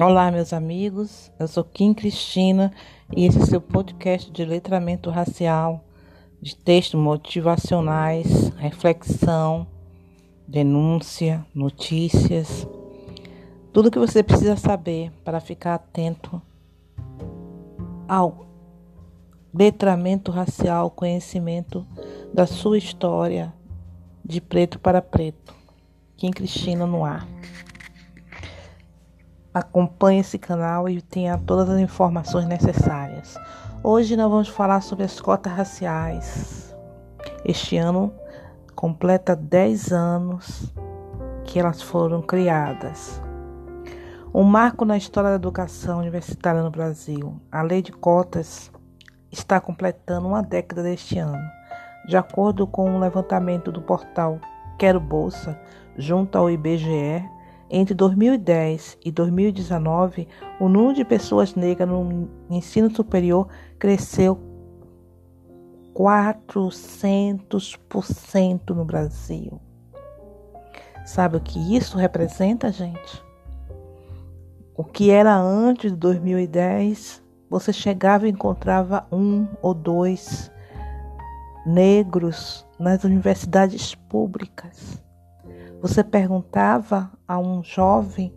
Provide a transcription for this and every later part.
Olá, meus amigos. Eu sou Kim Cristina e esse é seu podcast de letramento racial, de textos motivacionais, reflexão, denúncia, notícias, tudo que você precisa saber para ficar atento ao letramento racial, conhecimento da sua história de preto para preto. Kim Cristina no ar acompanhe esse canal e tenha todas as informações necessárias. Hoje nós vamos falar sobre as cotas raciais. Este ano completa 10 anos que elas foram criadas. Um marco na história da educação universitária no Brasil. A lei de cotas está completando uma década deste ano. De acordo com um levantamento do portal Quero Bolsa, junto ao IBGE, entre 2010 e 2019, o número de pessoas negras no ensino superior cresceu 400% no Brasil. Sabe o que isso representa, gente? O que era antes de 2010, você chegava e encontrava um ou dois negros nas universidades públicas. Você perguntava a um jovem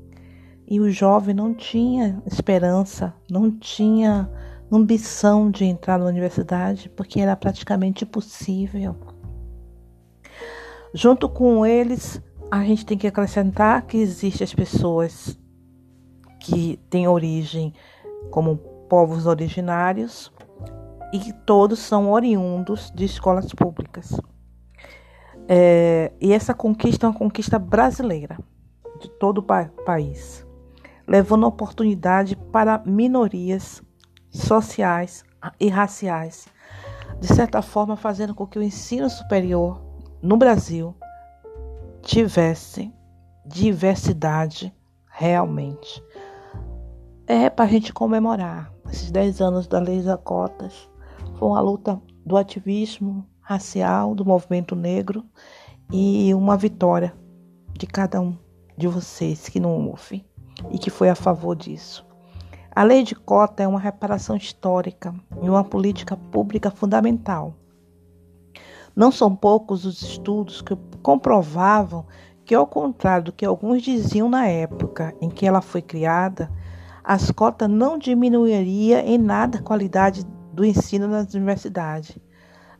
e o jovem não tinha esperança, não tinha ambição de entrar na universidade porque era praticamente impossível. Junto com eles, a gente tem que acrescentar que existem as pessoas que têm origem como povos originários e que todos são oriundos de escolas públicas. É, e essa conquista é uma conquista brasileira, de todo o pa país, levando oportunidade para minorias sociais e raciais, de certa forma fazendo com que o ensino superior no Brasil tivesse diversidade realmente. É para a gente comemorar esses 10 anos da Lei das Cotas. Foi uma luta do ativismo racial do movimento negro e uma vitória de cada um de vocês que não ouve e que foi a favor disso. A lei de cota é uma reparação histórica e uma política pública fundamental. Não são poucos os estudos que comprovavam que, ao contrário do que alguns diziam na época em que ela foi criada, as cotas não diminuiria em nada a qualidade do ensino nas universidades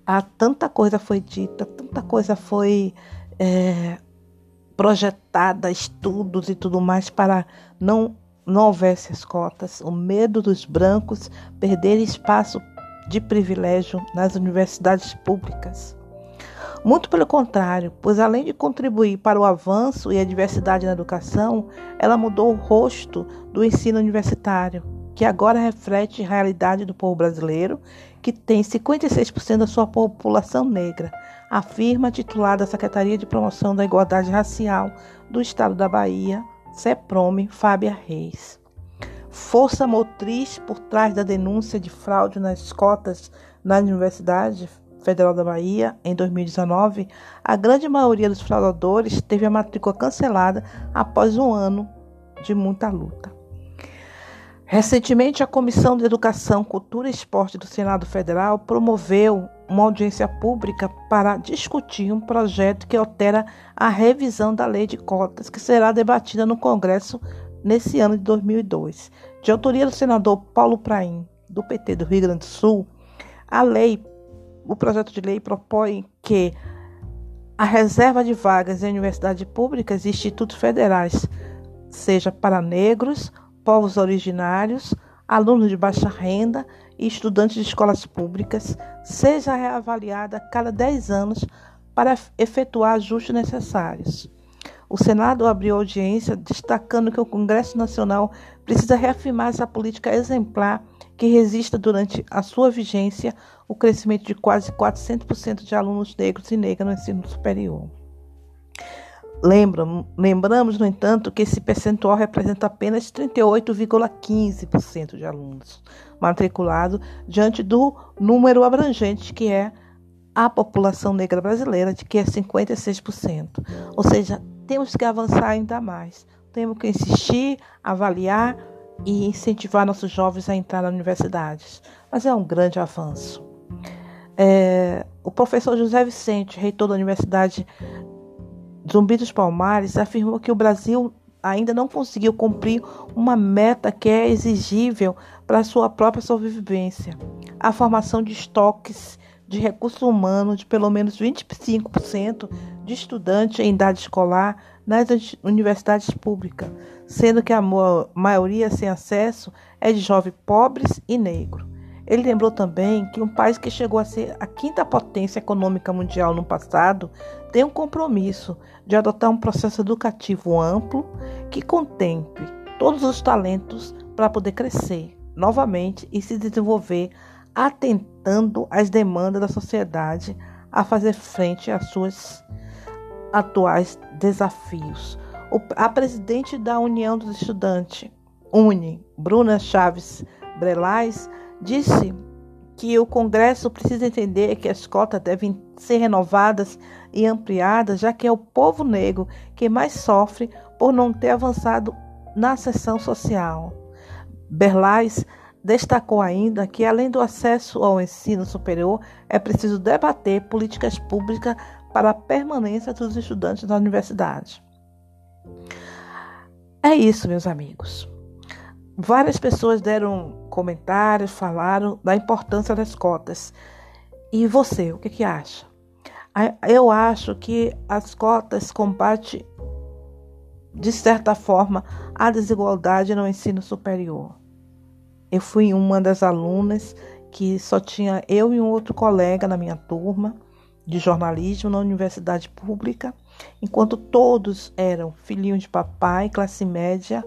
há tanta coisa foi dita, tanta coisa foi é, projetada, estudos e tudo mais para não não houvesse as cotas, o medo dos brancos perderem espaço de privilégio nas universidades públicas. Muito pelo contrário, pois além de contribuir para o avanço e a diversidade na educação, ela mudou o rosto do ensino universitário, que agora reflete a realidade do povo brasileiro que tem 56% da sua população negra, afirma a titular da Secretaria de Promoção da Igualdade Racial do Estado da Bahia, CEPROME, Fábia Reis. Força motriz por trás da denúncia de fraude nas cotas na Universidade Federal da Bahia em 2019, a grande maioria dos fraudadores teve a matrícula cancelada após um ano de muita luta. Recentemente, a Comissão de Educação, Cultura e Esporte do Senado Federal promoveu uma audiência pública para discutir um projeto que altera a revisão da lei de cotas, que será debatida no Congresso nesse ano de 2002. De autoria do senador Paulo Praim, do PT do Rio Grande do Sul, a lei, o projeto de lei propõe que a reserva de vagas em universidades públicas e institutos federais seja para negros, povos originários, alunos de baixa renda e estudantes de escolas públicas seja reavaliada a cada 10 anos para efetuar ajustes necessários. O Senado abriu audiência destacando que o Congresso Nacional precisa reafirmar essa política exemplar que resista durante a sua vigência o crescimento de quase 400% de alunos negros e negras no ensino superior. Lembram, lembramos, no entanto, que esse percentual representa apenas 38,15% de alunos matriculados diante do número abrangente que é a população negra brasileira, de que é 56%. Ou seja, temos que avançar ainda mais. Temos que insistir, avaliar e incentivar nossos jovens a entrar nas universidades. Mas é um grande avanço. É, o professor José Vicente, reitor da Universidade Zumbi dos Palmares, afirmou que o Brasil ainda não conseguiu cumprir uma meta que é exigível para sua própria sobrevivência: a formação de estoques de recursos humanos de pelo menos 25% de estudantes em idade escolar nas universidades públicas, sendo que a maioria sem acesso é de jovens pobres e negros. Ele lembrou também que um país que chegou a ser a quinta potência econômica mundial no passado tem um compromisso de adotar um processo educativo amplo que contemple todos os talentos para poder crescer novamente e se desenvolver atentando às demandas da sociedade a fazer frente às suas atuais desafios. A presidente da União dos Estudantes, UNE, Bruna Chaves Brelais, disse que o Congresso precisa entender que as cotas devem ser renovadas e ampliadas, já que é o povo negro que mais sofre por não ter avançado na seção social. Berlais Destacou ainda que, além do acesso ao ensino superior, é preciso debater políticas públicas para a permanência dos estudantes na universidade. É isso, meus amigos. Várias pessoas deram comentários, falaram da importância das cotas. E você, o que, que acha? Eu acho que as cotas combatem, de certa forma, a desigualdade no ensino superior. Eu fui uma das alunas que só tinha eu e um outro colega na minha turma de jornalismo na universidade pública, enquanto todos eram filhinhos de papai, classe média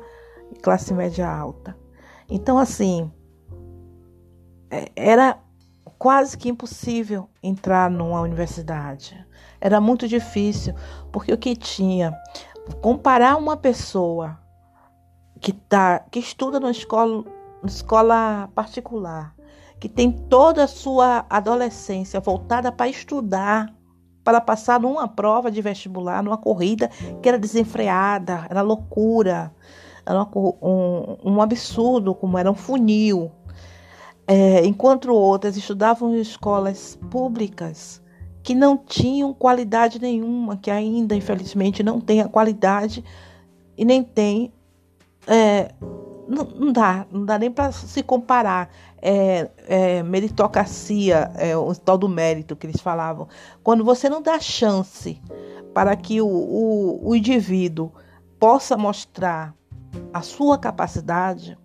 e classe média alta. Então, assim, é, era quase que impossível entrar numa universidade. Era muito difícil, porque o que tinha, comparar uma pessoa que, tá, que estuda numa escola escola particular, que tem toda a sua adolescência voltada para estudar, para passar numa prova de vestibular, numa corrida que era desenfreada, era loucura, era um, um absurdo, como era um funil. É, enquanto outras estudavam em escolas públicas que não tinham qualidade nenhuma, que ainda, infelizmente, não tem a qualidade e nem tem é, não, não dá, não dá nem para se comparar. É, é, meritocracia, é, o tal do mérito que eles falavam. Quando você não dá chance para que o, o, o indivíduo possa mostrar a sua capacidade,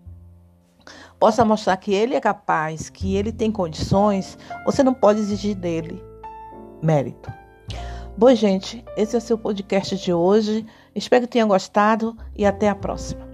possa mostrar que ele é capaz, que ele tem condições, você não pode exigir dele mérito. Bom, gente, esse é o seu podcast de hoje. Espero que tenham gostado e até a próxima.